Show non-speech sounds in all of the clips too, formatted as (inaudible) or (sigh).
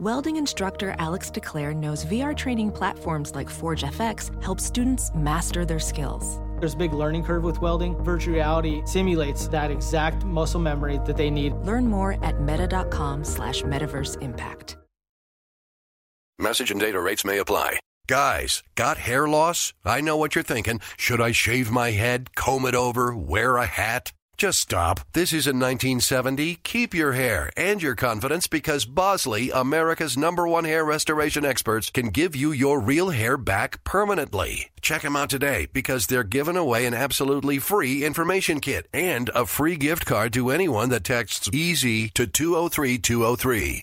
Welding instructor Alex DeClaire knows VR training platforms like Forge FX help students master their skills. There's a big learning curve with welding. Virtual reality simulates that exact muscle memory that they need. Learn more at meta.com slash metaverse impact. Message and data rates may apply. Guys, got hair loss? I know what you're thinking. Should I shave my head, comb it over, wear a hat? Just stop. This isn't 1970. Keep your hair and your confidence because Bosley, America's number one hair restoration experts, can give you your real hair back permanently. Check them out today because they're giving away an absolutely free information kit and a free gift card to anyone that texts EASY to 203203.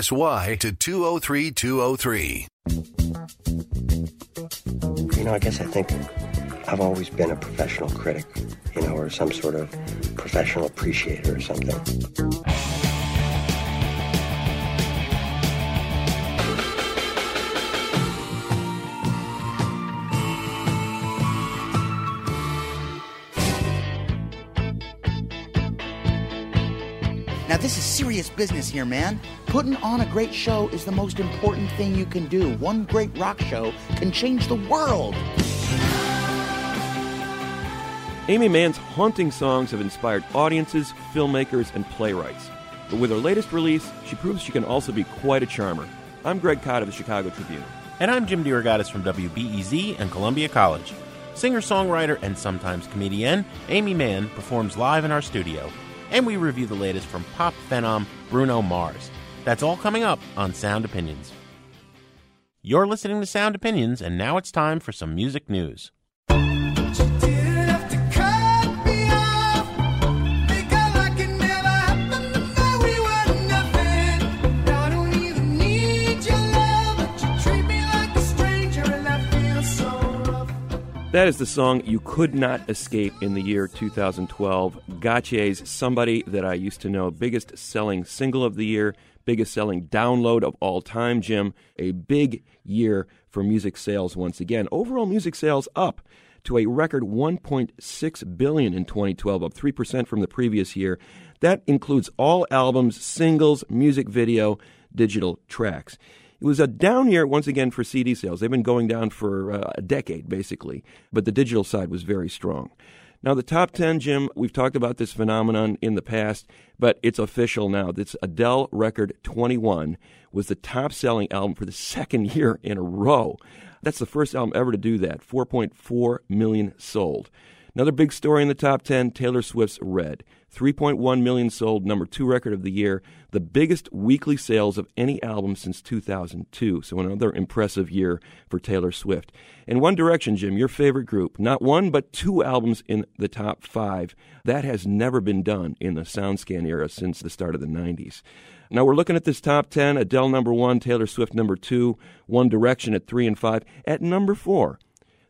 Y to 203203. You know, I guess I think I've always been a professional critic, you know, or some sort of professional appreciator or something. This is serious business here, man. Putting on a great show is the most important thing you can do. One great rock show can change the world. Aimee Mann's haunting songs have inspired audiences, filmmakers, and playwrights. But with her latest release, she proves she can also be quite a charmer. I'm Greg Kot of the Chicago Tribune. And I'm Jim DeRogatis from WBEZ and Columbia College. Singer songwriter and sometimes comedian Aimee Mann performs live in our studio. And we review the latest from pop phenom Bruno Mars. That's all coming up on Sound Opinions. You're listening to Sound Opinions, and now it's time for some music news. That is the song you could not escape in the year 2012. Gotye's Somebody That I Used to Know, biggest selling single of the year, biggest selling download of all time, Jim. A big year for music sales once again. Overall music sales up to a record 1.6 billion in 2012, up 3% from the previous year. That includes all albums, singles, music video, digital tracks. It was a down year once again for CD sales. They've been going down for uh, a decade, basically, but the digital side was very strong. Now, the top 10, Jim, we've talked about this phenomenon in the past, but it's official now. This Adele record 21 was the top selling album for the second (laughs) year in a row. That's the first album ever to do that 4.4 million sold. Another big story in the top 10 Taylor Swift's Red. 3.1 million sold, number two record of the year, the biggest weekly sales of any album since 2002. So another impressive year for Taylor Swift. And One Direction, Jim, your favorite group, not one but two albums in the top five. That has never been done in the SoundScan era since the start of the 90s. Now we're looking at this top 10 Adele number one, Taylor Swift number two, One Direction at three and five. At number four,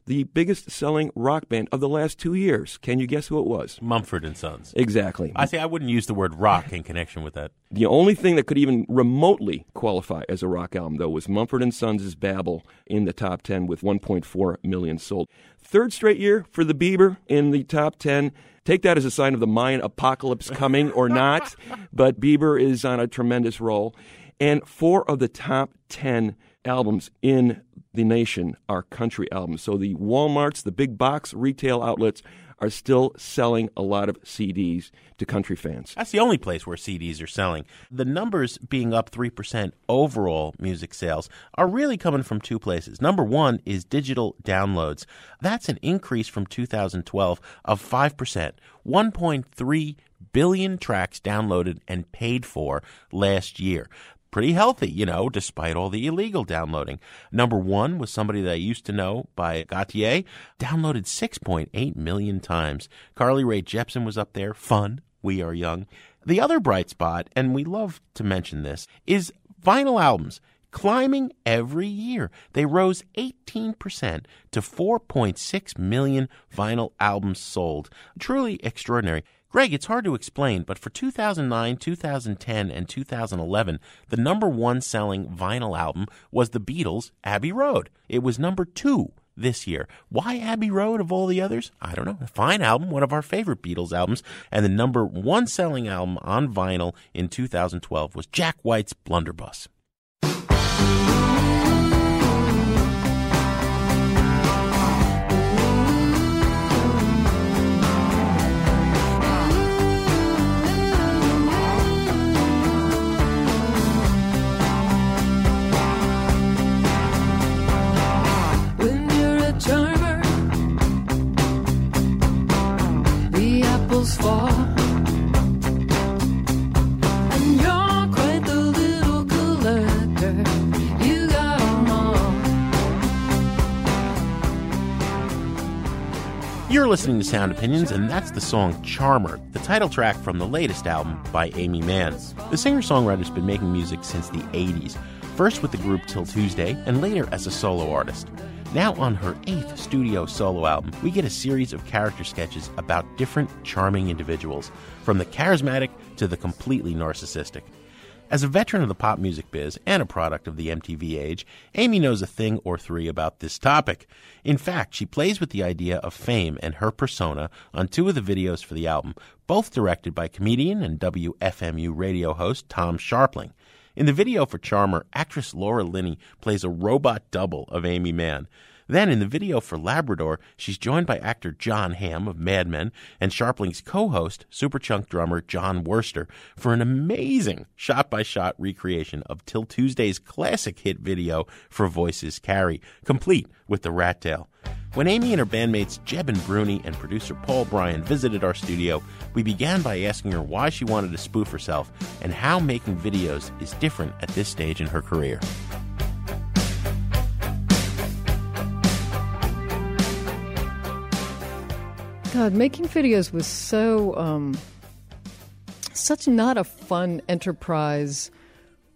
the biggest selling rock band of the last two years. Can you guess who it was? Mumford and Sons. Exactly. I say I wouldn't use the word rock in connection with that. The only thing that could even remotely qualify as a rock album, though, was Mumford and Sons' Babel in the top 10 with 1.4 million sold. Third straight year for the Bieber in the top 10. Take that as a sign of the Mayan apocalypse coming or (laughs) not, but Bieber is on a tremendous roll. And four of the top 10 albums in the nation are country albums. So the Walmarts, the big box retail outlets, are still selling a lot of CDs to country fans. That's the only place where CDs are selling. The numbers being up 3% overall music sales are really coming from two places. Number one is digital downloads. That's an increase from 2012 of 5%, 1.3 billion tracks downloaded and paid for last year pretty healthy, you know, despite all the illegal downloading. Number one was somebody that I used to know by Gotye, downloaded 6.8 million times. Carly Rae Jepsen was up there. Fun. We are young. The other bright spot, and we love to mention this, is vinyl albums climbing every year. They rose 18% to 4.6 million vinyl albums sold. Truly extraordinary. Greg, it's hard to explain, but for 2009, 2010, and 2011, the number one selling vinyl album was the Beatles' Abbey Road. It was number two this year. Why Abbey Road of all the others? I don't know. A fine album, one of our favorite Beatles albums, and the number one selling album on vinyl in 2012 was Jack White's Blunderbuss. Listening to Sound Opinions, and that's the song Charmer, the title track from the latest album by Aimee Mann. The singer songwriter's been making music since the 80s, first with the group 'Til Tuesday, and later as a solo artist. Now, on her eighth studio solo album, we get a series of character sketches about different charming individuals, from the charismatic to the completely narcissistic. As a veteran of the pop music biz and a product of the MTV age, Aimee knows a thing or three about this topic. In fact, she plays with the idea of fame and her persona on two of the videos for the album, both directed by comedian and WFMU radio host Tom Scharpling. In the video for Charmer, actress Laura Linney plays a robot double of Aimee Mann. Then, in the video for Labrador, she's joined by actor Jon Hamm of Mad Men and Scharpling's co host, Superchunk drummer Jon Wurster, for an amazing shot by shot recreation of 'Til Tuesday's classic hit video for Voices Carry, complete with the rat tail. When Aimee and her bandmates Jebin Bruni and producer Paul Bryan visited our studio, we began by asking her why she wanted to spoof herself and how making videos is different at this stage in her career. God, making videos was so um, such not a fun enterprise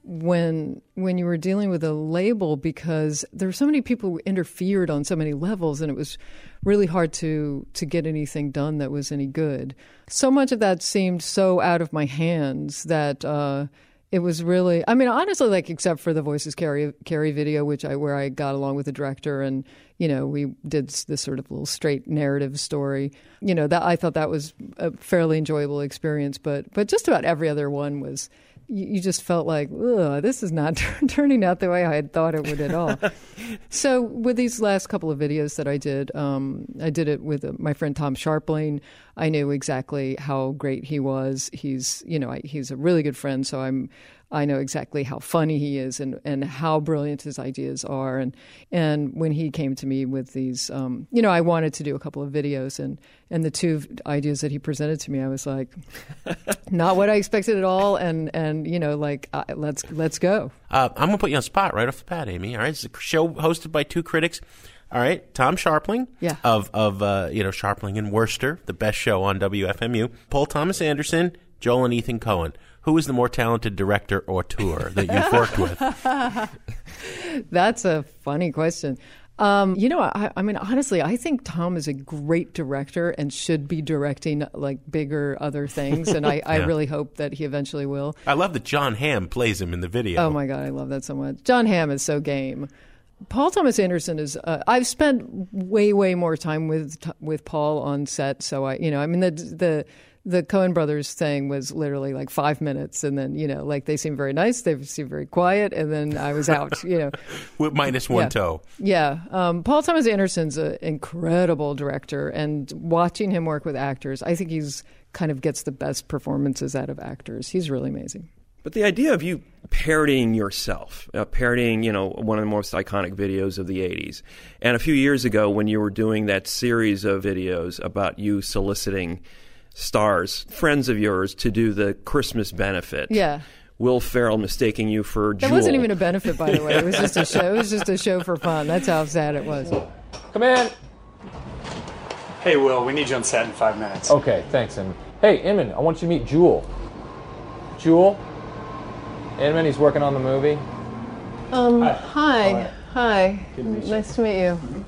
when when you were dealing with a label because there were so many people who interfered on so many levels and it was really hard to to get anything done that was any good. So much of that seemed so out of my hands that uh, it was really i mean honestly like except for the voices carry carry video which i where i got along with the director and you know we did this sort of little straight narrative story you know that i thought that was a fairly enjoyable experience but but just about every other one was you, you just felt like, this is not (laughs) turning out the way I had thought it would at all. (laughs) so, with these last couple of videos that I did, um, I did it with uh, my friend Tom Scharpling. I knew exactly how great he was. He's, you know, I, he's a really good friend, so I'm I know exactly how funny he is and, and how brilliant his ideas are. And and when he came to me with these, um, you know, I wanted to do a couple of videos, and and the two ideas that he presented to me, I was like, (laughs) not what I expected at all. And and you know, like uh, let's let's go. Uh, I'm gonna put you on spot right off the bat, Aimee. All right, it's a show hosted by two critics. All right, Tom Scharpling, yeah. of of uh, you know Scharpling and Wurster, the best show on WFMU. Paul Thomas Anderson, Joel and Ethan Coen who is the more talented director or tour that you've worked with? (laughs) That's a funny question. Um, you know, I, I, mean, honestly, I think Tom is a great director and should be directing like bigger other things, and I, (laughs) yeah. I really hope that he eventually will. I love that Jon Hamm plays him in the video. Oh my god, I love that so much. Jon Hamm is so game. Paul Thomas Anderson is. Uh, I've spent way, way more time with with Paul on set, so I, you know, I mean the the the Coen brothers thing was literally like five minutes, and then you know, like they seemed very nice, they seemed very quiet, and then I was out. You know, (laughs) with minus one yeah. toe. Yeah, um, Paul Thomas Anderson's an incredible director, and watching him work with actors, I think he's kind of gets the best performances out of actors. He's really amazing. But the idea of you parodying yourself, uh, parodying, you know, one of the most iconic videos of the 80s. And a few years ago, when you were doing that series of videos about you soliciting stars, friends of yours, to do the Christmas benefit. Yeah. Will Ferrell mistaking you for That Jewel. wasn't even a benefit, by the way. It was just a (laughs) show. It was just a show for fun. That's how sad it was. Come in. Hey, Will, we need you on set in five minutes. Okay, thanks, Inman. Hey, Inman, I want you to meet Jewel. Jewel? Inman, he's working on the movie. Um, hi. Hi. Nice to meet you.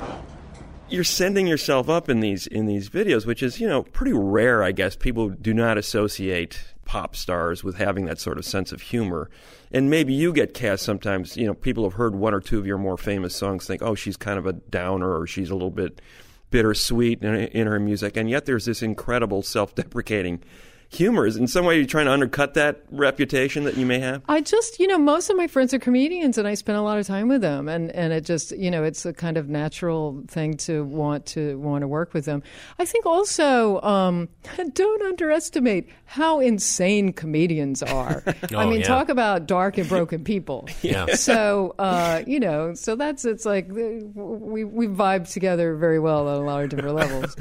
You're sending yourself up in these in these videos, which is you know pretty rare, I guess. People do not associate pop stars with having that sort of sense of humor, and maybe you get cast sometimes. You know, people have heard one or two of your more famous songs, think, oh, she's kind of a downer, or she's a little bit bittersweet in, in her music, and yet there's this incredible self-deprecating humor. Is in some way you're trying to undercut that reputation that you may have? I just, you know, most of my friends are comedians and I spend a lot of time with them and, and it just, you know, it's a kind of natural thing to want to want to work with them. I think also um, (laughs) don't underestimate how insane comedians are. (laughs) Oh, I mean, yeah. talk about dark and broken people. (laughs) Yeah. So, uh, you know, so that's it's like uh, we we vibe together very well on a lot of different levels.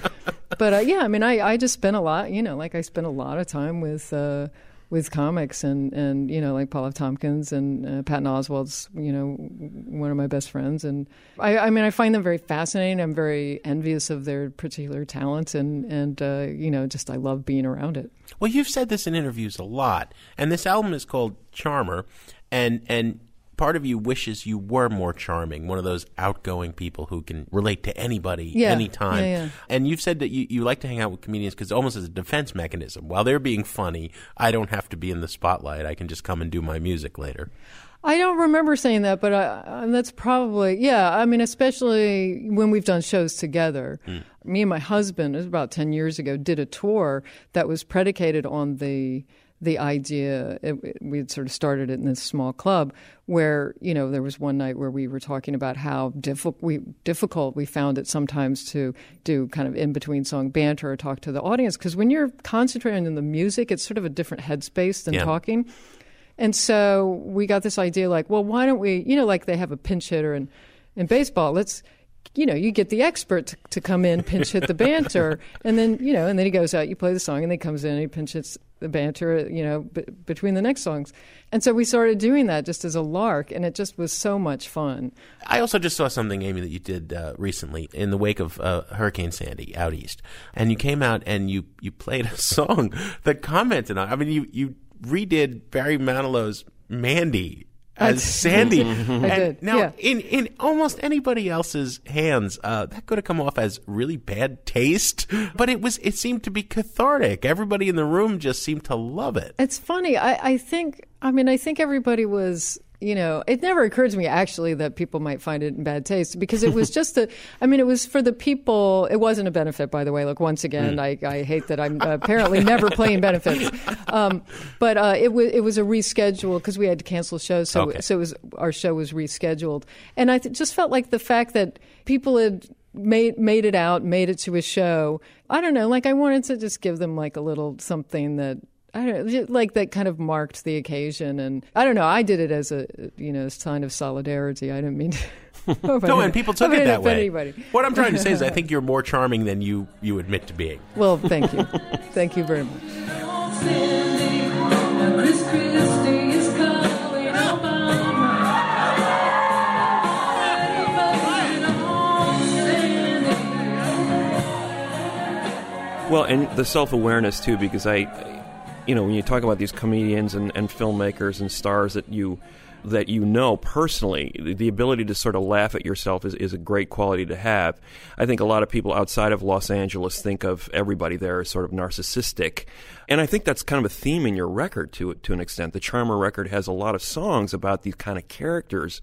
But uh, yeah, I mean, I, I just spend a lot, you know, like I spend a lot of time with uh, with comics and, and you know like Paul F. Tompkins and uh, Patton Oswalt's you know one of my best friends and I, I mean I find them very fascinating. I'm very envious of their particular talents and and uh, you know just I love being around it. Well, you've said this in interviews a lot, and this album is called Charmer, and and part of you wishes you were more charming, one of those outgoing people who can relate to anybody Yeah. anytime. Yeah, yeah. And you've said that you, you like to hang out with comedians because almost as a defense mechanism. While they're being funny, I don't have to be in the spotlight. I can just come and do my music later. I don't remember saying that, but I, that's probably yeah. I mean, especially when we've done shows together. Hmm. Me and my husband, it was about ten years ago, did a tour that was predicated on the the idea. We had sort of started it in this small club where you know there was one night where we were talking about how difficult we difficult we found it sometimes to do kind of in between song banter or talk to the audience because when you're concentrating on the music, it's sort of a different headspace than Yeah. talking. And so we got this idea like, well, why don't we, you know, like they have a pinch hitter in, in baseball. Let's, you know, you get the expert to, to come in, pinch hit the (laughs) banter. And then, you know, and then he goes out, you play the song, and then he comes in and he pinch hits the banter, you know, b- between the next songs. And so we started doing that just as a lark, and it just was so much fun. I also just saw something, Aimee, that you did uh, recently in the wake of uh, Hurricane Sandy out east, and you came out and you you played a (laughs) song that commented on. I mean, you you redid Barry Manilow's "Mandy" as. Sandy. (laughs) And Now, yeah. in in almost anybody else's hands, uh, that could have come off as really bad taste, but it was it seemed to be cathartic. Everybody in the room just seemed to love it. It's funny. I, I think, I mean, I think everybody was, you know, it never occurred to me actually that people might find it in bad taste because it was (laughs) just the, I mean, it was for the people. It wasn't a benefit, by the way. Look, once again, I, I hate that I'm apparently never playing benefits. Um, but uh, it was it was a reschedule because we had to cancel shows. So, Okay. so it was, our show was rescheduled. And I th- just felt like the fact that people had made made it out, made it to a show. I don't know, like I wanted to just give them like a little something that I don't like that kind of marked the occasion, and I don't know. I did it as a you know sign of solidarity. I didn't mean. To, (laughs) (laughs) No, and people took it that way. Anybody. What I'm trying to say is, I (laughs) think you're more charming than you you admit to being. Well, thank you, thank you very much. Well, and the self awareness too, because I, you know, when you talk about these comedians and, and filmmakers and stars that you that you know personally, the- ability to sort of laugh at yourself is, is a great quality to have. I think a lot of people outside of Los Angeles think of everybody there as sort of narcissistic, and I think that's kind of a theme in your record to to an extent. The Charmer record has a lot of songs about these kind of characters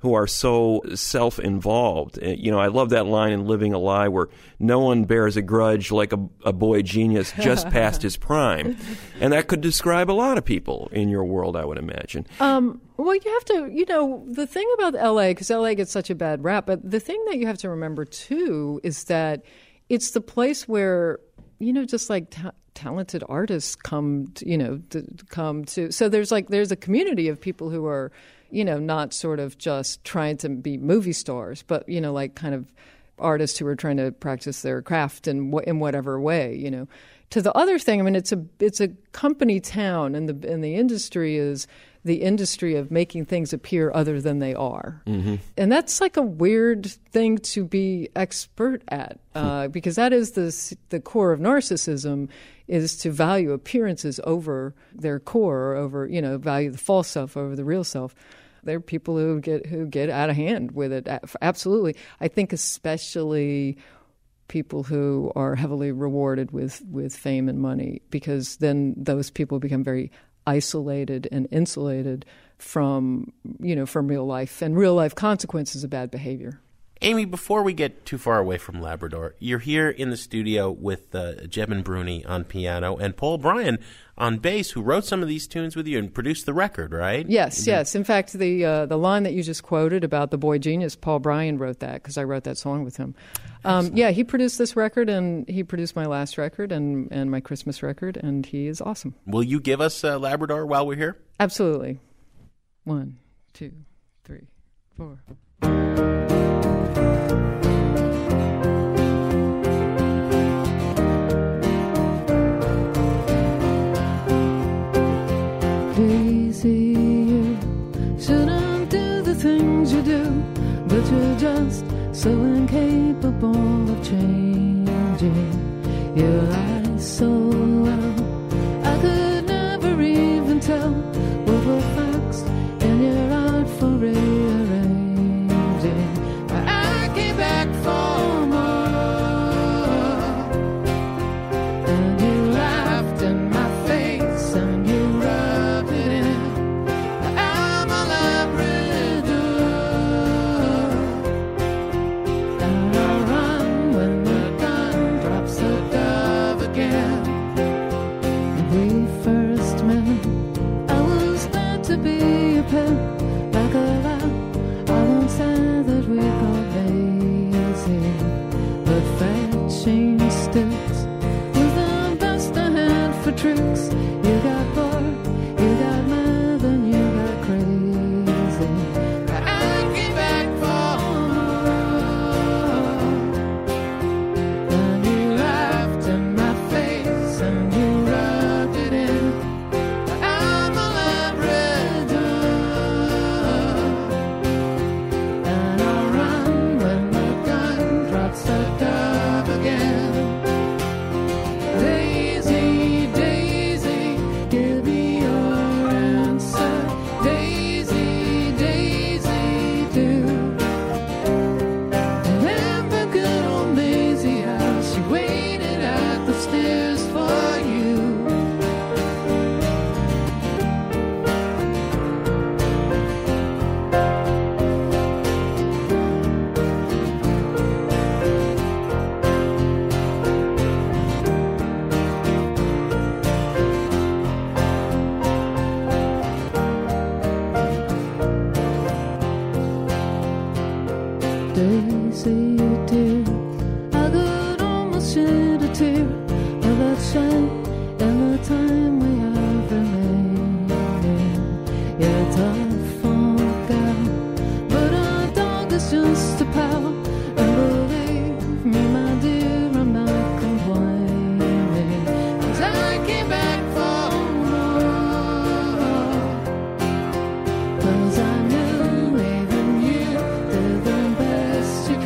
who are so self involved. You know, I love that line in Living a Lie where no one bears a grudge like a, a boy genius just (laughs) past his prime. And that could describe a lot of people in your world, I would imagine. Um, well, you have to, you know, the thing about LA, because LA gets such a bad rap, but the thing that you have to remember too is that it's the place where, you know, just like ta- talented artists come, to, you know, to, come to. So there's like, there's a community of people who are, you know, not sort of just trying to be movie stars, but, you know, like kind of artists who are trying to practice their craft in, in whatever way, you know. To the other thing, I mean, it's a it's a company town, and the and the industry is the industry of making things appear other than they are, mm-hmm. and that's like a weird thing to be expert at, uh, because that is the the core of narcissism is to value appearances over their core, or over you know value the false self over the real self. There are people who get who get out of hand with it. Absolutely, I think especially people who are heavily rewarded with with fame and money, because then those people become very isolated and insulated from you know from real life and real life consequences of bad behavior. Aimee, before we get too far away from Labrador, you're here in the studio with uh, Jebin Bruni on piano and Paul Bryan on bass, who wrote some of these tunes with you and produced the record, right? Yes, yes. In fact, the uh, the line that you just quoted about the boy genius, Paul Bryan wrote that because I wrote that song with him. Um, yeah, he produced this record and he produced my last record and, and my Christmas record, and he is awesome. Will you give us uh, Labrador while we're here? Absolutely. One, two, three, four. So incapable of changing. Your eyes so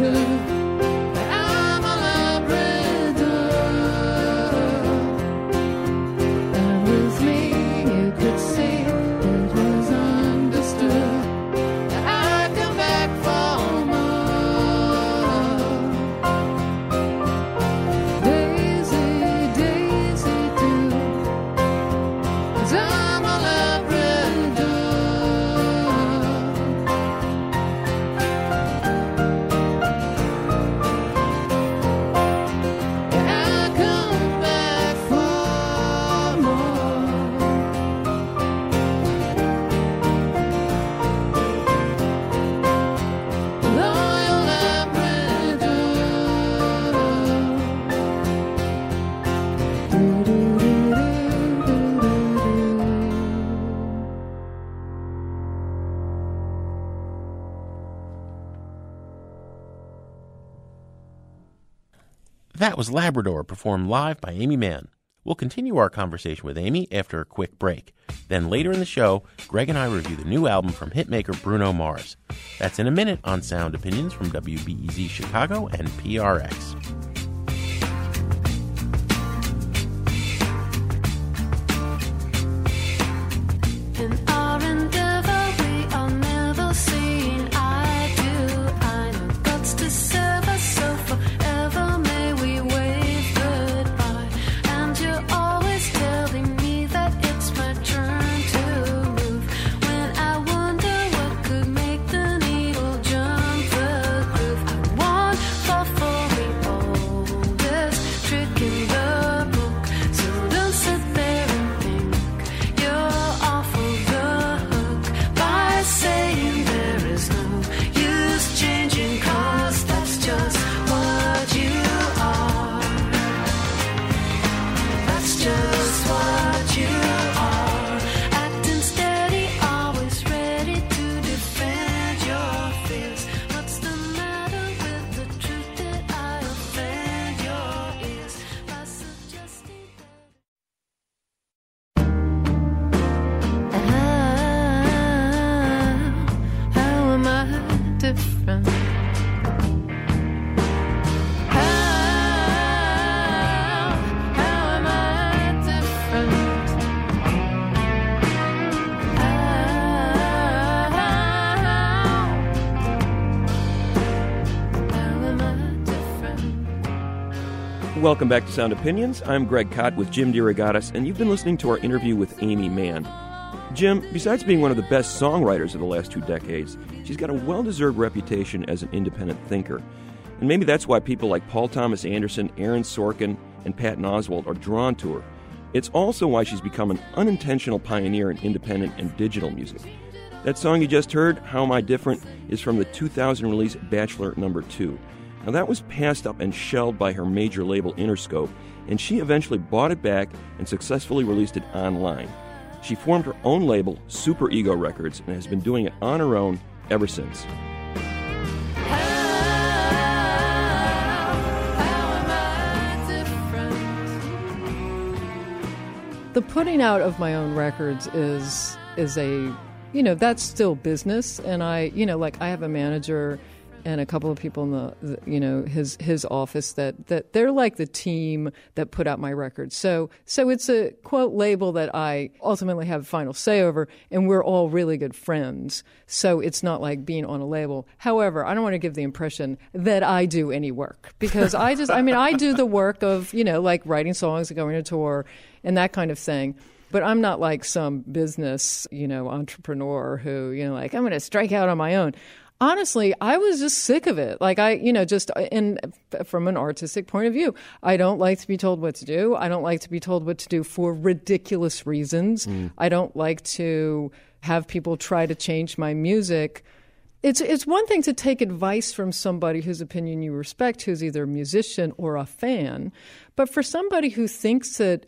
could. That was Labrador, performed live by Aimee Mann. We'll continue our conversation with Aimee after a quick break. Then later in the show, Greg and I review the new album from hitmaker Bruno Mars. That's in a minute on Sound Opinions from WBEZ Chicago and PRX. Welcome back to Sound Opinions. I'm Greg Kot with Jim DeRogatis, and you've been listening to our interview with Aimee Mann. Jim, besides being one of the best songwriters of the last two decades, she's got a well deserved reputation as an independent thinker. And maybe that's why people like Paul Thomas Anderson, Aaron Sorkin, and Patton Oswalt are drawn to her. It's also why she's become an unintentional pioneer in independent and digital music. That song you just heard, How Am I Different, is from the 2000 release Bachelor Number 2. Now, that was passed up and shelved by her major label Interscope, and she eventually bought it back and successfully released it online. She formed her own label, Super Ego Records, and has been doing it on her own ever since. The putting out of my own records is is a you know that's still business, and I you know like I have a manager and a couple of people in the, the you know his his office that that they're like the team that put out my records. So so it's a quote label that I ultimately have final say over, and we're all really good friends. So it's not like being on a label. However, I don't want to give the impression that I do any work because I just I mean I do the work of you know like writing songs and going to tour and that kind of thing. But I'm not like some business, you know, entrepreneur who, you know, like I'm going to strike out on my own. Honestly, I was just sick of it. Like I, you know, just uh, in from an artistic point of view, I don't like to be told what to do. I don't like to be told what to do for ridiculous reasons. Mm. I don't like to have people try to change my music. It's it's one thing to take advice from somebody whose opinion you respect, who's either a musician or a fan, but for somebody who thinks that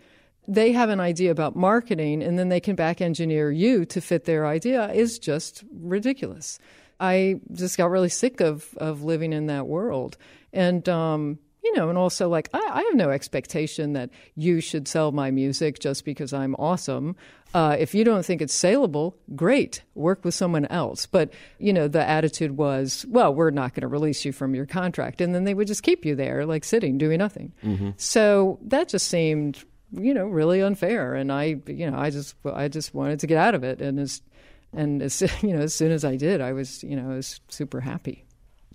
they have an idea about marketing and then they can back engineer you to fit their idea is just ridiculous. I just got really sick of of living in that world, and um, you know, and also like I, I have no expectation that you should sell my music just because I'm awesome. Uh, if you don't think it's saleable, great, work with someone else. But you know, the attitude was, well, we're not going to release you from your contract, and then they would just keep you there, like sitting, doing nothing. So that just seemed you know really unfair and i you know i just i just wanted to get out of it and as and as (laughs) you know as soon as i did i was you know i was super happy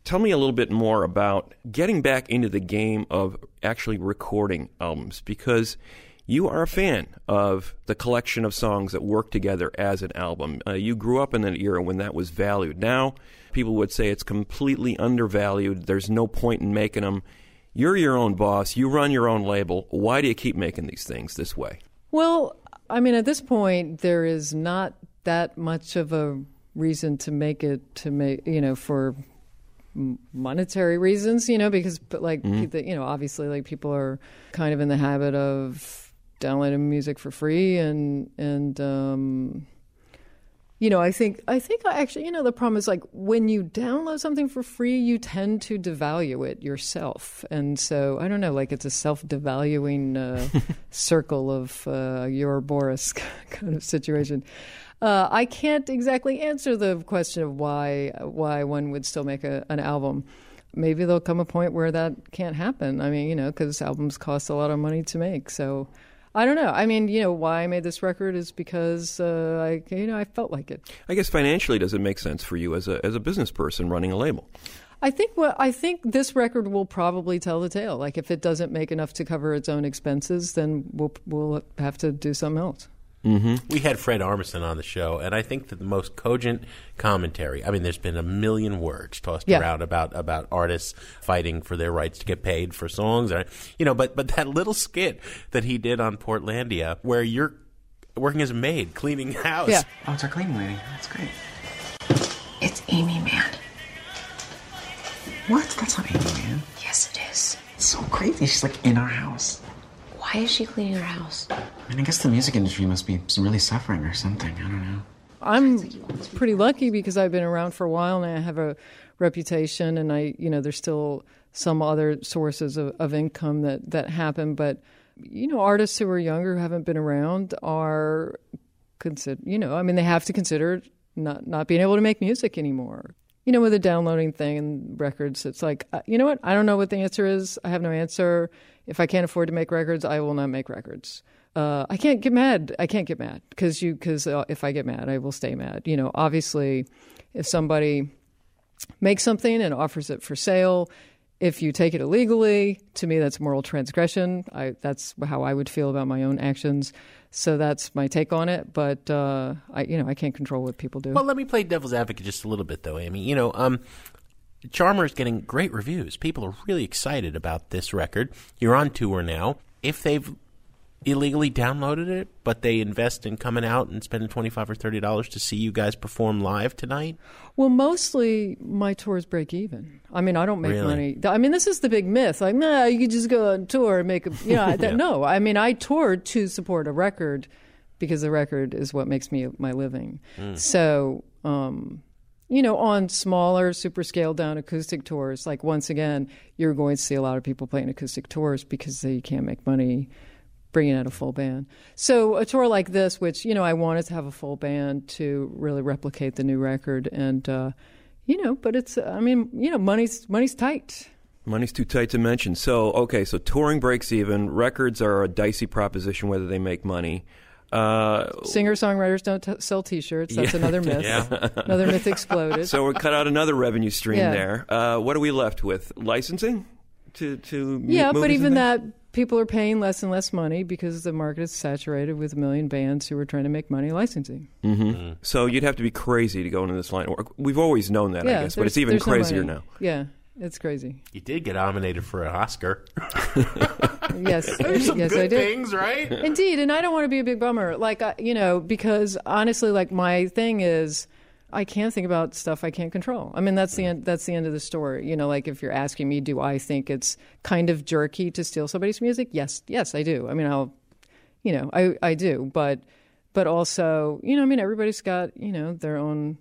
Tell me a little bit more about getting back into the game of actually recording albums because you are a fan of the collection of songs that work together as an album. Uh, you grew up in that era when that was valued. Now, people would say it's completely undervalued. There's no point in making them. You're your own boss. You run your own label. Why do you keep making these things this way? well i mean at this point there is not that much of a reason to make it to make you know for monetary reasons you know because but like Mhm. the- you know obviously like people are kind of in the habit of downloading music for free and and um you know, I think I think I actually, you know, the problem is like when you download something for free, you tend to devalue it yourself, and so I don't know, like it's a self-devaluing uh, (laughs) circle of uh, ouroboros (laughs) kind of situation. Uh, I can't exactly answer the question of why why one would still make a, an album. Maybe there'll come a point where that can't happen. I mean, you know, because albums cost a lot of money to make, so. I don't know. I mean, you know, why I made this record is because uh, I, you know, I felt like it. I guess financially, does it make sense for you as a as a business person running a label? I think well, I think this record will probably tell the tale. Like if it doesn't make enough to cover its own expenses, then we'll we'll have to do something else. Mm-hmm. We had Fred Armisen on the show, and I think that the most cogent commentary. I mean, there's been a million words tossed Yeah. around about about artists fighting for their rights to get paid for songs, or, you know. But but that little skit that he did on Portlandia, where you're working as a maid cleaning house. Yeah. Oh, it's our cleaning lady. That's great. It's Aimee Mann. What? That's not Aimee, man. Yes, it is. It's so crazy. She's like in our house. Why is she cleaning her house? I mean, I guess the music industry must be really suffering or something. I don't know. I'm pretty lucky because I've been around for a while and I have a reputation, and I, you know, there's still some other sources of, of income that that happen. But you know, artists who are younger who haven't been around are consider, you know, I mean, they have to consider not not being able to make music anymore. You know, with the downloading thing and records, it's like, uh, you know what? I don't know what the answer is. I have no answer. If I can't afford to make records, I will not make records. Uh, I can't get mad. I can't get mad because you because uh, if I get mad, I will stay mad. You know, obviously, if somebody makes something and offers it for sale, if you take it illegally, to me that's moral transgression. I, that's how I would feel about my own actions. So that's my take on it. But uh, I, you know, I can't control what people do. Well, let me play devil's advocate just a little bit, though, Aimee. You know, um, Charmer is getting great reviews. People are really excited about this record. You're on tour now. If they've illegally downloaded it, but they invest in coming out and spending twenty five or thirty dollars to see you guys perform live tonight, Well, mostly my tours break even. I mean, I don't make Really? money. I mean, this is the big myth. Like, nah, you could just go on tour and make a, you know, (laughs) I- that, Yeah. no. I mean, I toured to support a record because the record is what makes me my living. Mm. So, um, you know, on smaller, super scaled down acoustic tours, like once again, you're going to see a lot of people playing acoustic tours because they can't make money bringing out a full band. So a tour like this, which you know I wanted to have a full band to really replicate the new record, and uh, you know, but it's I mean you know money's money's tight. Money's too tight to mention. So, okay, so touring breaks even. Records are a dicey proposition whether they make money. Uh, Singer songwriters don't t- sell T-shirts. That's Yeah. another myth. Yeah. (laughs) another myth exploded. so we cut out another revenue stream Yeah. there. Uh, what are we left with? Licensing to to yeah, but even and that people are paying less and less money because the market is saturated with a million bands who are trying to make money licensing. hmm So you'd have to be crazy to go into this line. of work. We've always known that, yeah, I guess, but it's even there's no crazier now. Yeah, it's crazy. you did get nominated for an Oscar. (laughs) Yes, (laughs) There's some yes, good I did. things, right? (laughs) Indeed, and I don't want to be a big bummer. Like I- you know, because honestly, like my thing is, I can't think about stuff I can't control. I mean, that's the mm. end. That's the end of the story. You know, like if you're asking me, do I think it's kind of jerky to steal somebody's music? Yes, yes, I do. I mean, I'll, you know, I I do, but but also, you know, I mean, everybody's got you know their own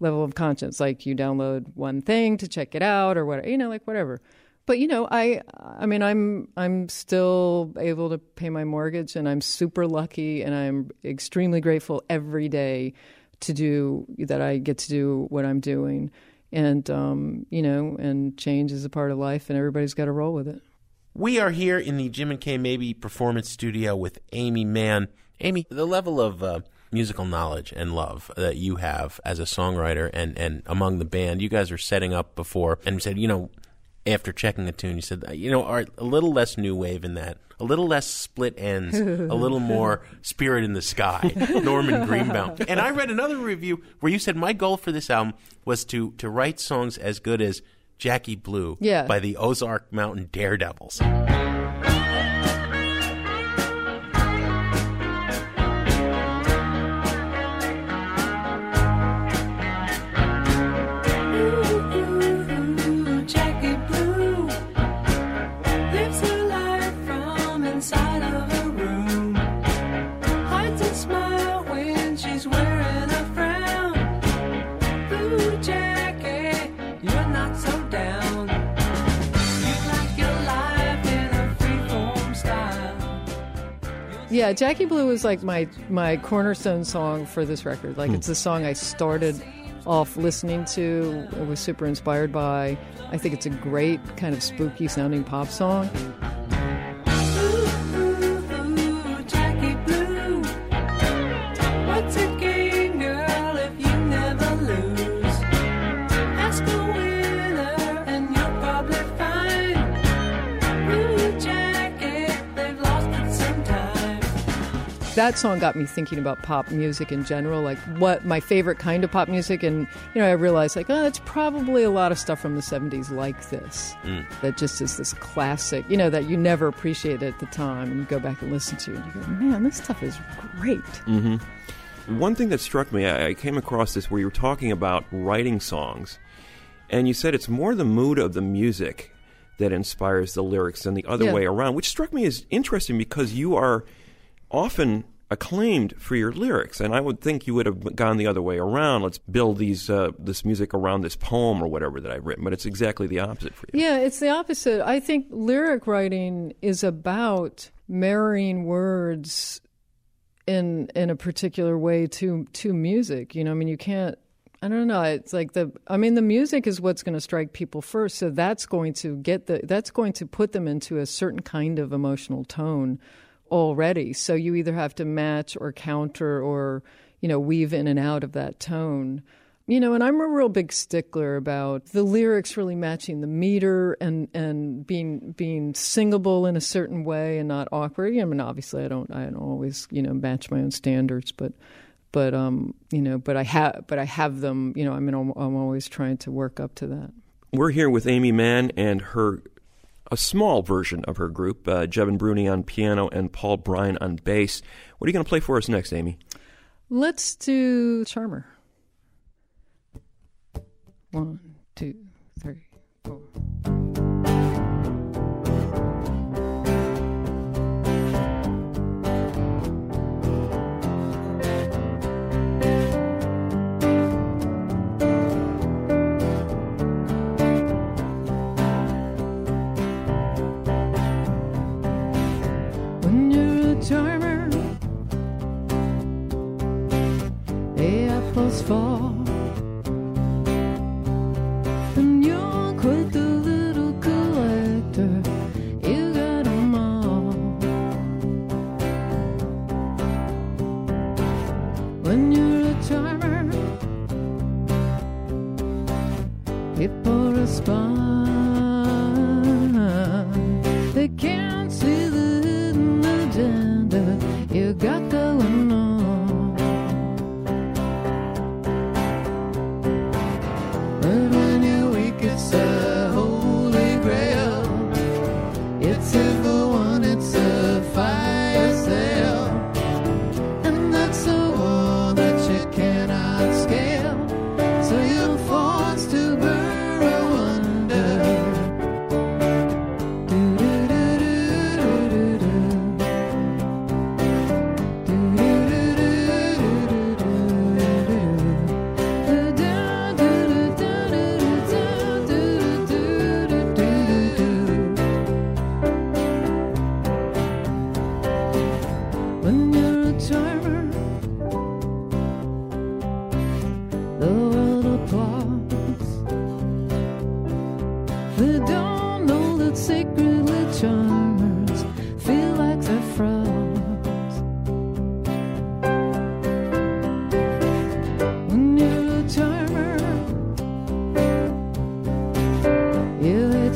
level of conscience. Like you download one thing to check it out or whatever, you know, like whatever. But you know, I I mean, I'm I'm still able to pay my mortgage, and I'm super lucky, and I'm extremely grateful every day to do that. I get to do what I'm doing, and um, you know, and change is a part of life, and everybody's got to roll with it. We are here in the Jim and Kay Mabie Performance Studio with Aimee Mann. Aimee, the level of uh, musical knowledge and love that you have as a songwriter and, and among the band, you guys are setting up before and said, you know, after checking the tune, you said, uh, you know, Art, a little less new wave in that, a little less Split Enz, a little more spirit in the sky, (laughs) Norman Greenbaum. And I read another review where you said, my goal for this album was to, to write songs as good as Jackie Blue Yeah. by the Ozark Mountain Daredevils. Yeah, Jackie Blue is like my my cornerstone song for this record. Like Hmm. it's the song I started off listening to. I was super inspired by. I think it's a great kind of spooky sounding pop song. That song got me thinking about pop music in general, like what my favorite kind of pop music, and you know, I realized like, oh, it's probably a lot of stuff from the '70s like this, Mm. that just is this classic, you know, that you never appreciated at the time, and you go back and listen to, it, and you go, man, this stuff is great. hmm One thing that struck me, I, I came across this where you were talking about writing songs, and you said it's more the mood of the music that inspires the lyrics than the other Yeah. way around, which struck me as interesting because you are often acclaimed for your lyrics, and I would think you would have gone the other way around. Let's build these uh, this music around this poem or whatever that I've written, but it's exactly the opposite for you. Yeah, it's the opposite. I think lyric writing is about marrying words in in a particular way to to music. You know, I mean, you can't. I don't know. It's like the. I mean, the music is what's going to strike people first. So that's going to get the. That's going to put them into a certain kind of emotional tone already. So you either have to match or counter or you know weave in and out of that tone. You know, and I'm a real big stickler about the lyrics really matching the meter and and being being singable in a certain way and not awkward. I mean, obviously, I don't I don't always you know match my own standards, but but um you know, but I have but I have them. You know, I mean, I'm, I'm always trying to work up to that. We're here with Aimee Mann and her a small version of her group, uh, Jebin Bruni on piano and Paul Bryan on bass. What are you going to play for us next, Aimee? Let's do Charmer. One, two, three, four.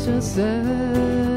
You hate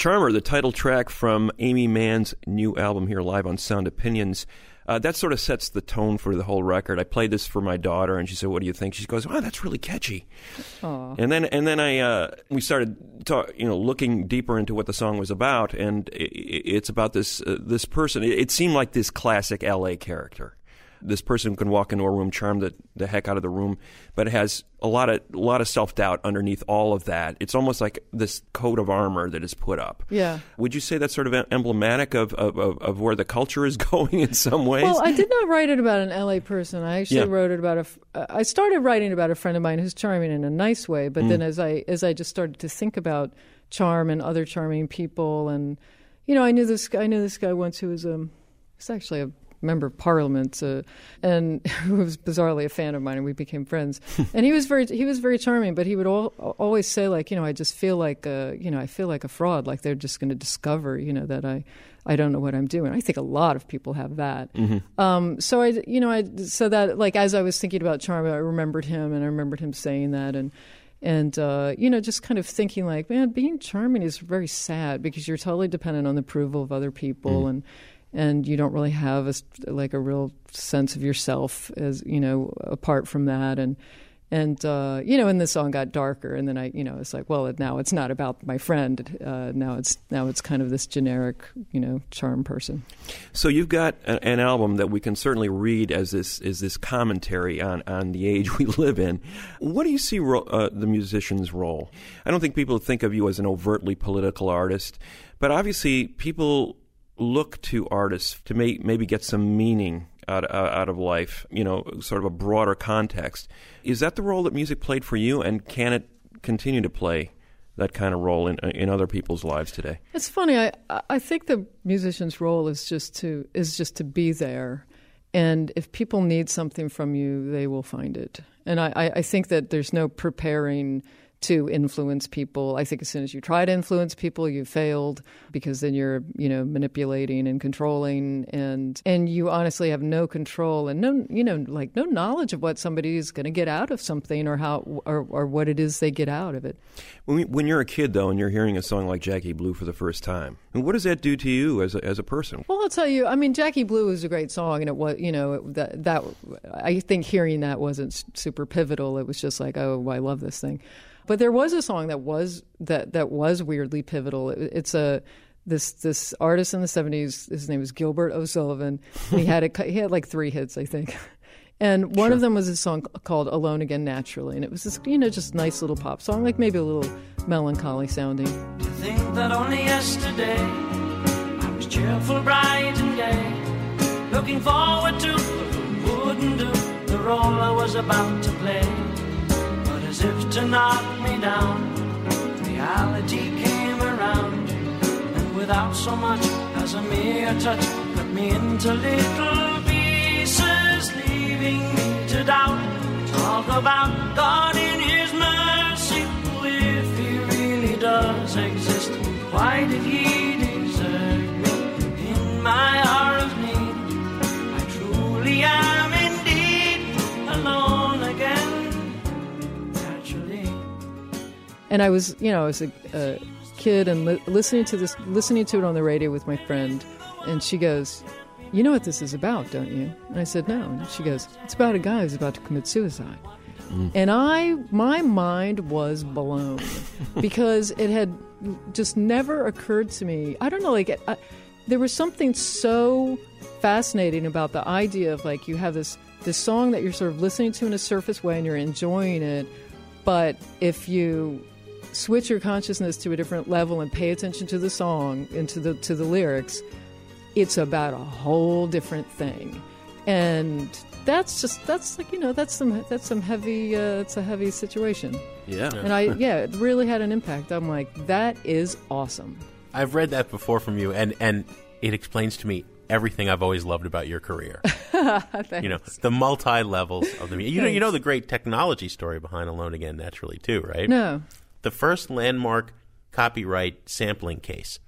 Charmer, the title track from Aimee Mann's new album here live on Sound Opinions. Uh, that sort of sets the tone for the whole record. I played this for my daughter, and she said, "What do you think?" She goes, "Wow, that's really catchy." Aw. And then, and then I, uh, we started, talk, you know, looking deeper into what the song was about, and i i- it's about this uh, this person. It, it seemed like this classic L.A. character. This person can walk into a room, charm the, the heck out of the room, but it has a lot of a lot of self doubt underneath all of that. It's almost like this coat of armor that is put up. Yeah. Would you say that's sort of emblematic of, of, of, of where the culture is (laughs) going in some ways? Well, I did not write it about an LA person. I actually Yeah. wrote it about a. uh, I started writing about a friend of mine who's charming in a nice way, but then Mm. as I as I just started to think about charm and other charming people, and you know, I knew this guy. I knew this guy once who was um, he's actually a member of parliament, uh, and (laughs) who was bizarrely a fan of mine, and we became friends. (laughs) and he was very he was very charming, but he would al- always say like, you know, I just feel like uh, you know, I feel like a fraud, like they're just going to discover, you know, that I I don't know what I'm doing. I think a lot of people have that. Mhm. Um, so I, you know, I so that like as I was thinking about charm, I remembered him, and I remembered him saying that, and and uh, you know, just kind of thinking like, man, being charming is very sad because you're totally dependent on the approval of other people, and and you don't really have a, like a real sense of yourself as you know apart from that, and and uh, you know, and the song got darker, and then I, you know, it's like, well, now it's not about my friend. Uh, now it's now it's kind of this generic, you know, charm person. So you've got a, an album that we can certainly read as this as this commentary on, on the age we live in. What do you see ro- uh, the musician's role? I don't think people think of you as an overtly political artist, but obviously people look to artists to may, maybe get some meaning out, out of life. You know, sort of a broader context. Is that the role that music played for you, and can it continue to play? That kind of role in in other people's lives today. It's funny. I I think the musician's role is just to is just to be there, and if people need something from you, they will find it. And I, I think that there's no preparing to influence people. I think as soon as you try to influence people, you failed because then you're, you know, manipulating and controlling and and you honestly have no control and no, you know, like no knowledge of what somebody is going to get out of something or how or, or what it is they get out of it. When, we- when you're a kid, though, and you're hearing a song like Jackie Blue for the first time, and what does that do to you as a, as a person? Well, I'll tell you. I mean, Jackie Blue is a great song, and it was, you know, it, that that I think hearing that wasn't super pivotal. It was just like, oh, I love this thing. But there was a song that was that that was weirdly pivotal. It, it's a this this artist in the '70s. His name was Gilbert O'Sullivan. He had a, he had like three hits, I think. And one of them was a song called "Alone Again Naturally," and it was this, you know, just nice little pop song, like maybe a little melancholy sounding. think that only yesterday I was cheerful, bright and gay, looking forward to what wouldn't do the role I was about to play. As if to knock me down, reality came around, and without so much as a mere touch, cut me into little pieces, leaving me to doubt. Talk about God in His mercy, if He really does exist. Why did He desert me in my hour of need? I truly am and I was, you know, I was a, a kid and li- listening to this, listening to it on the radio with my friend, and she goes, "You know what this is about, don't you?" And I said, "No." And she goes, "It's about a guy who's about to commit suicide." Mm. And I, my mind was blown (laughs) because it had just never occurred to me. I don't know, like I, there was something so fascinating about the idea of like you have this this song that you're sort of listening to in a surface way and you're enjoying it, but if you switch your consciousness to a different level and pay attention to the song and to the to the lyrics, it's about a whole different thing. And that's just that's like you know that's some that's some heavy uh, it's a heavy situation. Yeah. And I yeah it really had an impact. I'm like that is awesome. I've read that before from you, and, and it explains to me everything I've always loved about your career. (laughs) you know, the multi levels of the you know you know the great technology story behind Alone Again Naturally too, right? No. The first landmark copyright sampling case.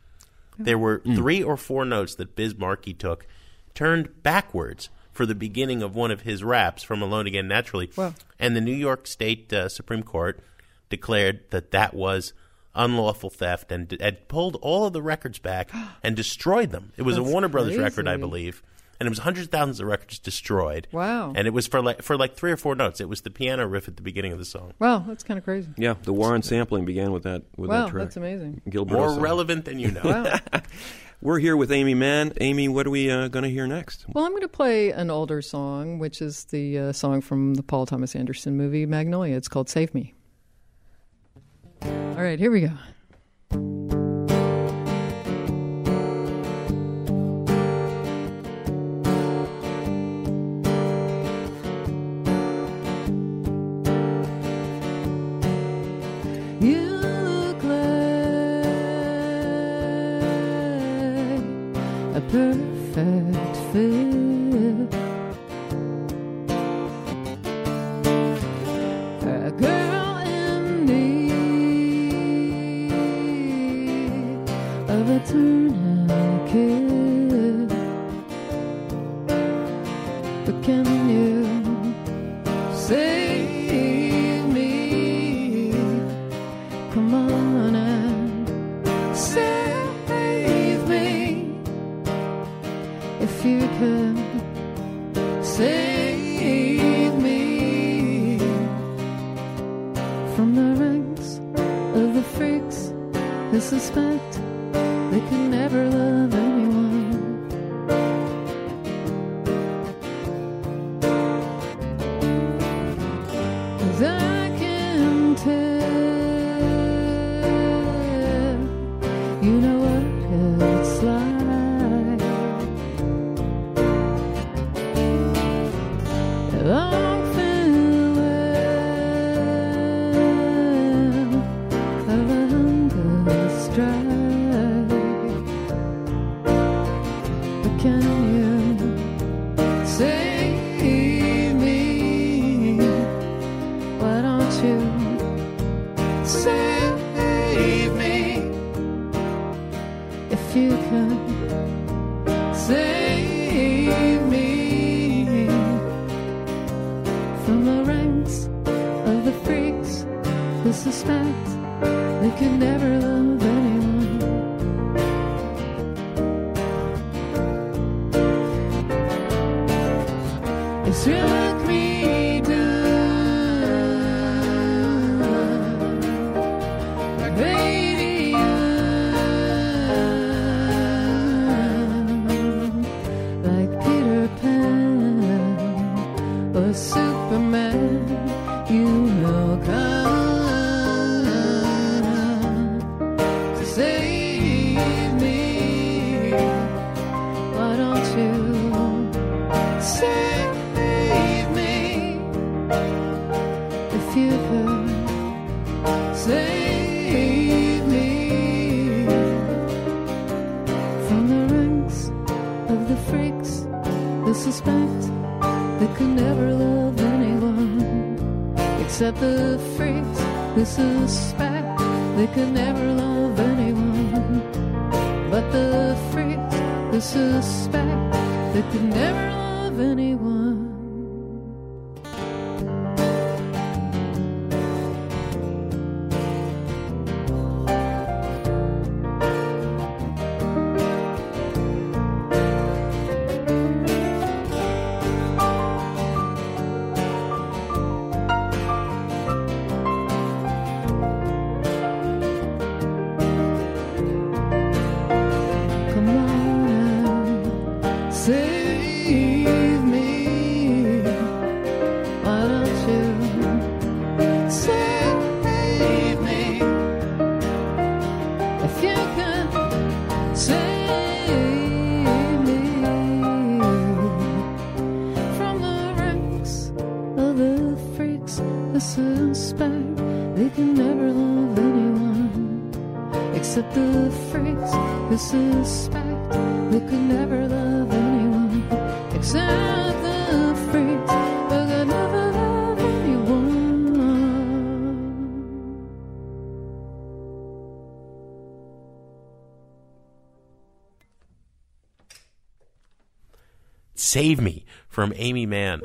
There were three or four notes that Biz Markie took, turned backwards for the beginning of one of his raps from Alone Again Naturally, Wow. and the New York State uh, Supreme Court declared that that was unlawful theft and had pulled all of the records back (gasps) and destroyed them. It was a Warner Brothers record, I believe. And it was hundreds of thousands of records destroyed. Wow. And it was for like for like three or four notes. It was the piano riff at the beginning of the song. Wow, that's kind of crazy. Yeah, the war on sampling began with that. With Wow, that track. that's amazing. Gilbert More O'Sullivan. relevant than you know. Wow. (laughs) We're here with Aimee Mann. Aimee, what are we uh, going to hear next? Well, I'm going to play an older song, which is the uh, song from the Paul Thomas Anderson movie Magnolia. It's called Save Me. All right, here we go. Of freaks suspect they could never love anyone. But the freaks who suspect Save Me from Aimee Mann.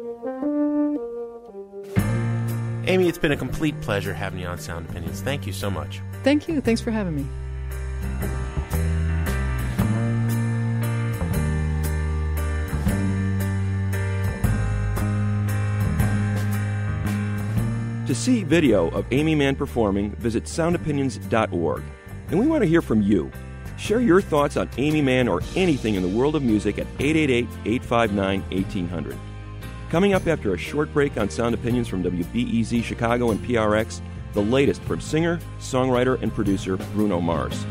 Aimee, it's been a complete pleasure having you on Sound Opinions. Thank you so much. Thank you. Thanks for having me. To see video of Aimee Mann performing, visit soundopinions.org. And we want to hear from you. Share your thoughts on Aimee Mann or anything in the world of music at 888 859 1800. Coming up after a short break on Sound Opinions from WBEZ Chicago and PRX, the latest from singer, songwriter, and producer Bruno Mars.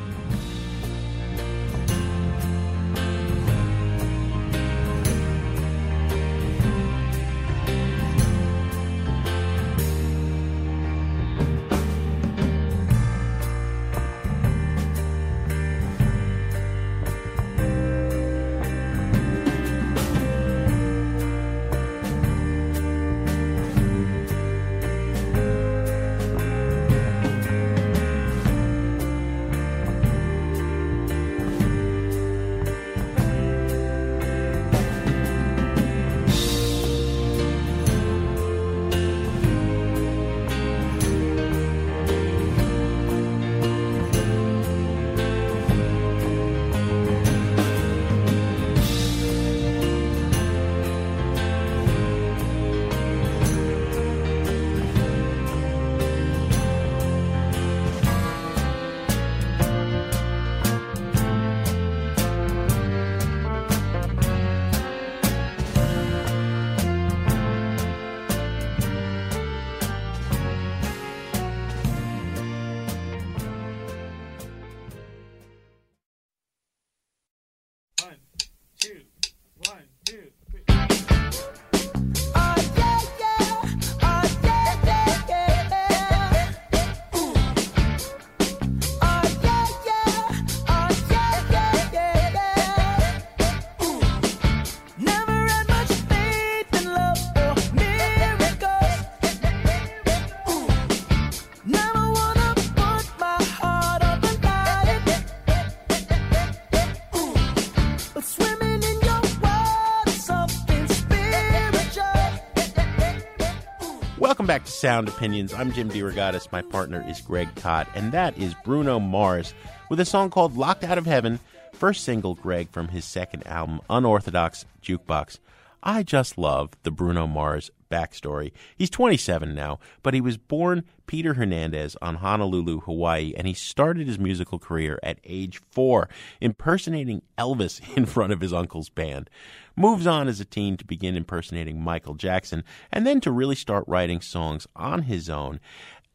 Sound Opinions. I'm Jim DeRogatis. My partner is Greg Kot, and that is Bruno Mars with a song called Locked Out of Heaven, first single, Greg, from his second album, Unorthodox Jukebox. I just love the Bruno Mars backstory. He's 27 now, but he was born Peter Hernandez on Honolulu, Hawaii, and he started his musical career at age four, impersonating Elvis (laughs) in front of his uncle's band. Moves on as a teen to begin impersonating Michael Jackson, and then to really start writing songs on his own.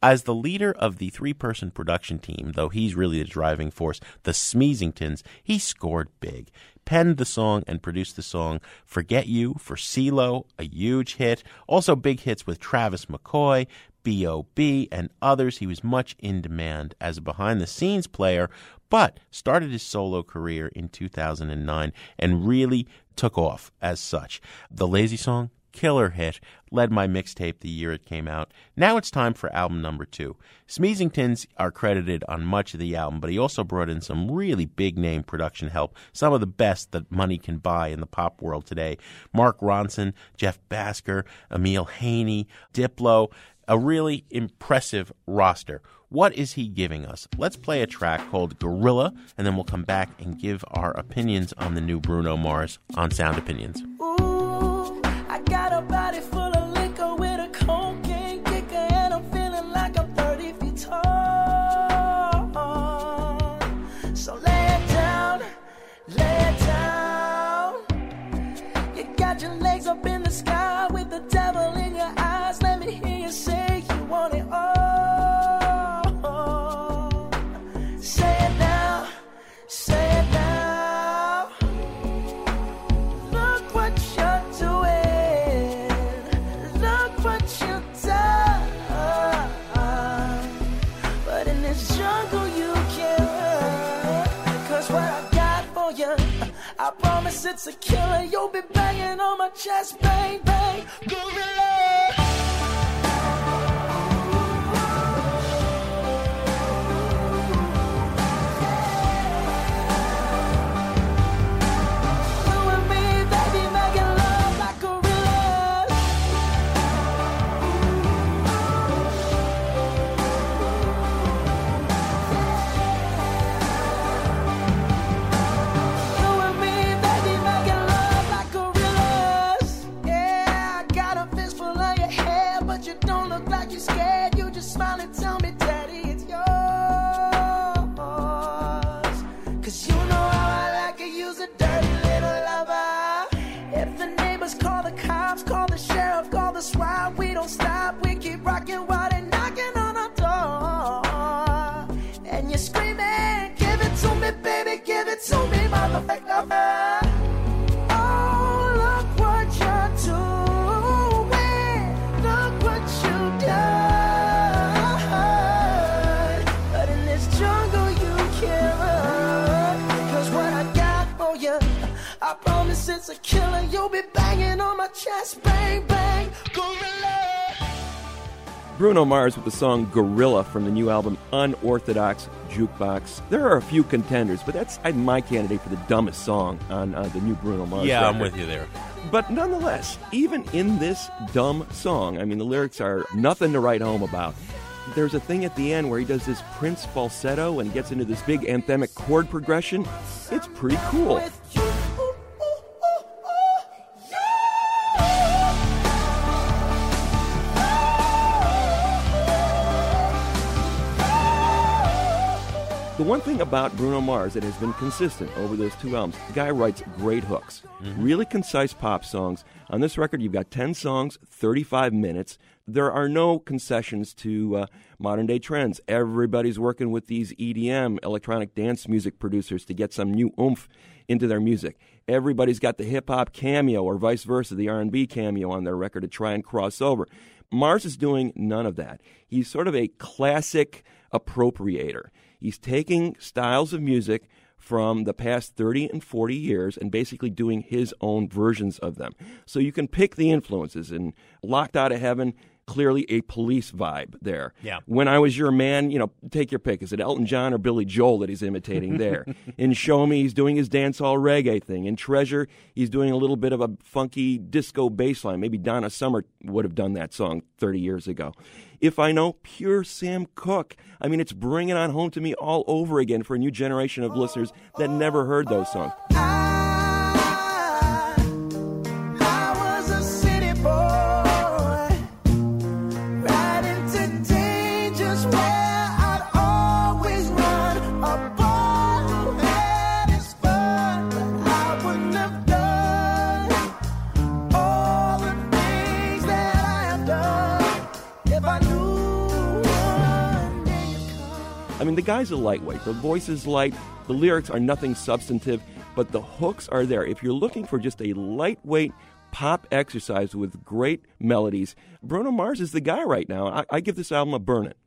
As the leader of the three person production team, though he's really the driving force, the Smeezingtons, he scored big. Penned the song and produced the song Forget You for CeeLo, a huge hit. Also big hits with Travie McCoy, B.O.B., and others. He was much in demand as a behind the scenes player, but started his solo career in 2009 and really took off as such. The Lazy Song, killer hit, led my mixtape the year it came out. Now it's time for album number two. Smeezingtons are credited on much of the album, but he also brought in some really big name production help, some of the best that money can buy in the pop world today. Mark Ronson, Jeff Bhasker, Emile Haynie, Diplo, a really impressive roster. What is he giving us? Let's play a track called Gorilla, and then we'll come back and give our opinions on the new Bruno Mars on Sound Opinions. Ooh, it's a killer. You'll be banging on my chest, bang, bang. Gorilla. Banging chest, bang, bang, gorilla. Bruno Mars with the song Gorilla from the new album Unorthodox Jukebox. There are a few contenders, but that's uh, my candidate for the dumbest song on uh, the new Bruno Mars. Yeah, I'm with you there. But nonetheless, even in this dumb song, I mean, the lyrics are nothing to write home about. There's a thing at the end where he does this Prince falsetto and gets into this big anthemic chord progression. It's pretty cool. The one thing about Bruno Mars that has been consistent over those two albums, the guy writes great hooks, really concise pop songs. On this record, you've got 10 songs, 35 minutes. There are no concessions to uh, modern day trends. Everybody's working with these EDM, electronic dance music producers, to get some new oomph into their music. Everybody's got the hip hop cameo or vice versa, the R&B cameo on their record to try and cross over. Mars is doing none of that. He's sort of a classic appropriator. He's taking styles of music from the past 30 and 40 years and basically doing his own versions of them. So you can pick the influences In Locked Out of Heaven clearly a police vibe there. Yeah. When I was your man, you know, take your pick. Is it Elton John or Billy Joel that he's imitating there? (laughs) In Show Me, he's doing his dancehall reggae thing. In Treasure, he's doing a little bit of a funky disco bass line. Maybe Donna Summer would have done that song 30 years ago. If I Know, pure Sam Cooke. I mean, it's bringing on home to me all over again for a new generation of listeners that never heard those songs. Oh, I mean, the guy's a lightweight. The voice is light. The lyrics are nothing substantive, but the hooks are there. If you're looking for just a lightweight pop exercise with great melodies, Bruno Mars is the guy right now. I, I give this album a burn it.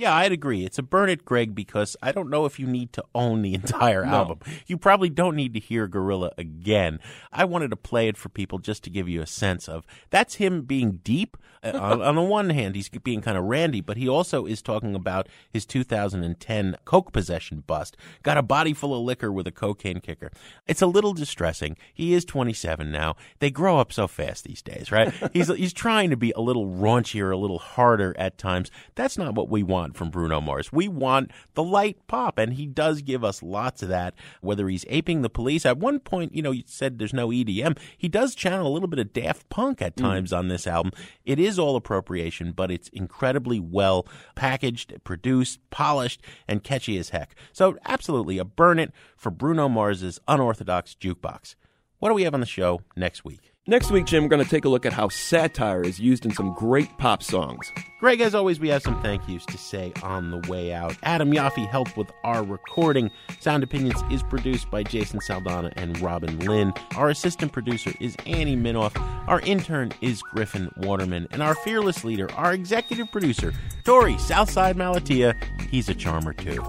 Yeah, I'd agree. It's a burn it, Greg, because I don't know if you need to own the (laughs) entire No. album. You probably don't need to hear Gorilla again. I wanted to play it for people just to give you a sense of that's him being deep. Uh, (laughs) on, on the one hand, he's being kind of randy, but he also is talking about his 2010 coke possession bust. Got a body full of liquor with a cocaine kicker. It's a little distressing. He is 27 now. They grow up so fast these days, right? (laughs) he's he's trying to be a little raunchier, a little harder at times. That's not what we want from Bruno Mars. We want the light pop, and he does give us lots of that. Whether he's aping the police, at one point, you know, you said there's no EDM. He does channel a little bit of Daft Punk at mm. times on this album. It is all appropriation, but it's incredibly well packaged, produced, polished, and catchy as heck. So, absolutely a burn it for Bruno Mars's unorthodox jukebox. What do we have on the show next week? Next week, Jim, we're going to take a look at how satire is used in some great pop songs. Greg, as always, we have some thank yous to say on the way out. Adam Yaffe helped with our recording. Sound Opinions is produced by Jason Saldanha and Robin Linn. Our assistant producer is Annie Minoff. Our intern is Griffin Waterman. And our fearless leader, our executive producer, Torey Southside Malatia. He's a charmer, too.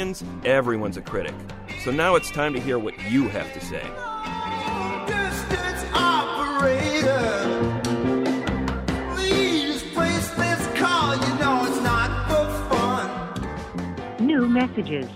opinions, everyone's a critic. So now it's time to hear what you have to say. Messages.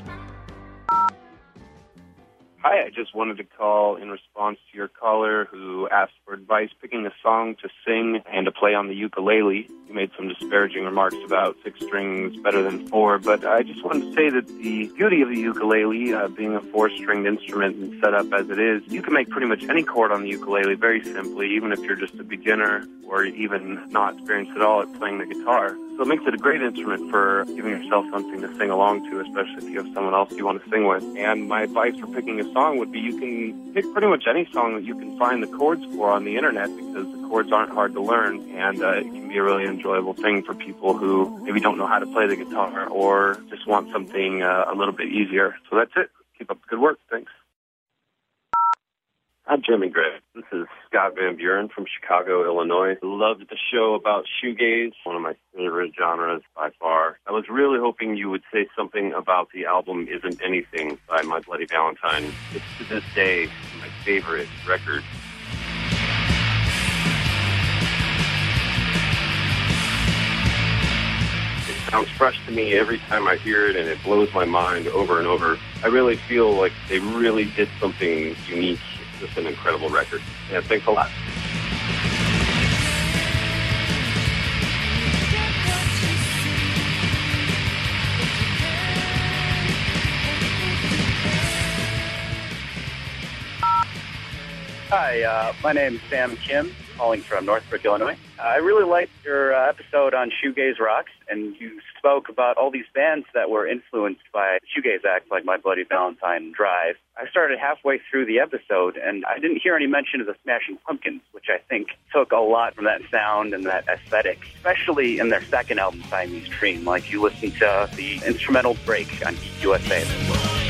Hi, I just wanted to call in response your caller who asked for advice picking a song to sing and to play on the ukulele. You made some disparaging remarks about six strings better than four, but I just wanted to say that the beauty of the ukulele, uh, being a four-stringed instrument and set up as it is, you can make pretty much any chord on the ukulele very simply, even if you're just a beginner or even not experienced at all at playing the guitar. So it makes it a great instrument for giving yourself something to sing along to, especially if you have someone else you want to sing with. And my advice for picking a song would be you can pick pretty much any song that you can find the chords for on the internet because the chords aren't hard to learn and uh, it can be a really enjoyable thing for people who maybe don't know how to play the guitar or just want something uh, a little bit easier. So that's it. Keep up the good work. Thanks. Hi, Jimmy Gray. This is Scott Van Buren from Chicago, Illinois. Loved the show about shoegaze, one of my favorite genres by far. I was really hoping you would say something about the album Isn't Anything by My Bloody Valentine. It's to this day favorite record. It sounds fresh to me every time I hear it, and it blows my mind over and over. I really feel like they really did something unique just an incredible record. Yeah, thanks a lot. Hi, uh, my name is Sam Kim, calling from Northbrook, Illinois. I really liked your uh, episode on Shoegaze Rocks, and you spoke about all these bands that were influenced by shoegaze acts like My Bloody Valentine Drive. I started halfway through the episode, and I didn't hear any mention of the Smashing Pumpkins, which I think took a lot from that sound and that aesthetic, especially in their second album, Siamese Dream. Like you listen to the instrumental break on Geek USA.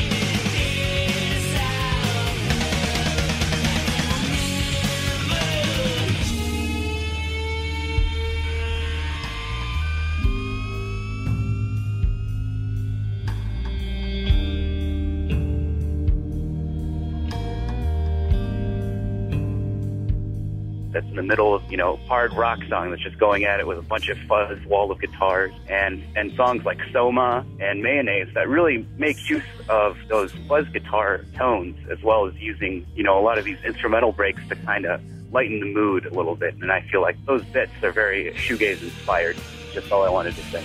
Middle of you know hard rock song that's just going at it with a bunch of fuzz wall of guitars and and songs like Soma and Mayonnaise that really make use of those fuzz guitar tones as well as using you know a lot of these instrumental breaks to kind of lighten the mood a little bit and I feel like those bits are very shoegaze inspired. Just all I wanted to say.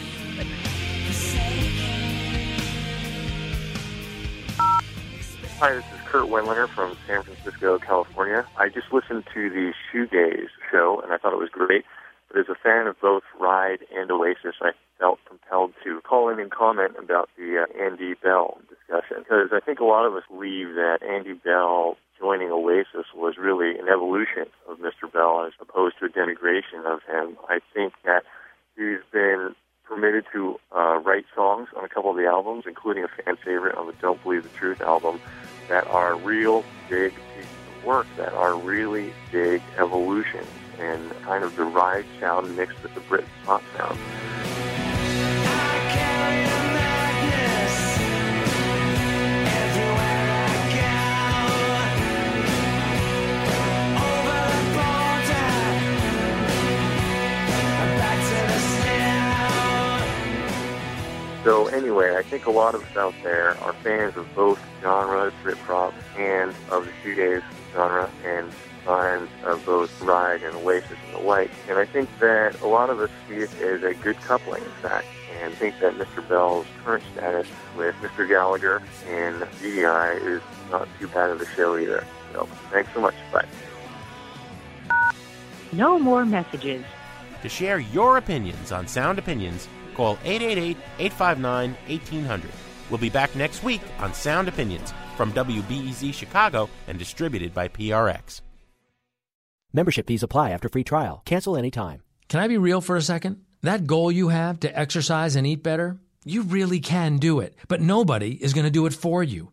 Hi, this is Kurt Wendlinger from San Francisco, California. I just listened to the Shoegaze show, and I thought it was great. But as a fan of both Ride and Oasis, I felt compelled to call in and comment about the uh, Andy Bell discussion because I think a lot of us believe that Andy Bell joining Oasis was really an evolution of Mr. Bell as opposed to a denigration of him. I think that he's been permitted to uh, write songs on a couple of the albums, including a fan favorite on the Don't Believe the Truth album, that are real big pieces of work, that are really big evolutions and kind of the ride sound mixed with the Brit pop sound. So anyway, I think a lot of us out there are fans of both genres, Britpop, and of the shoegaze genre, and fans of both Ride and Oasis and the like. And I think that a lot of us see it as a good coupling, in fact, and think that Mr. Bell's current status with Mr. Gallagher and Beady Eye is not too bad of a show either. So thanks so much. Bye. No more messages. To share your opinions on Sound Opinions, call 888 859 1800. We'll be back next week on Sound Opinions from WBEZ Chicago and distributed by PRX. Membership fees apply after free trial. Cancel anytime. Can I be real for a second? That goal you have to exercise and eat better, you really can do it, but nobody is going to do it for you.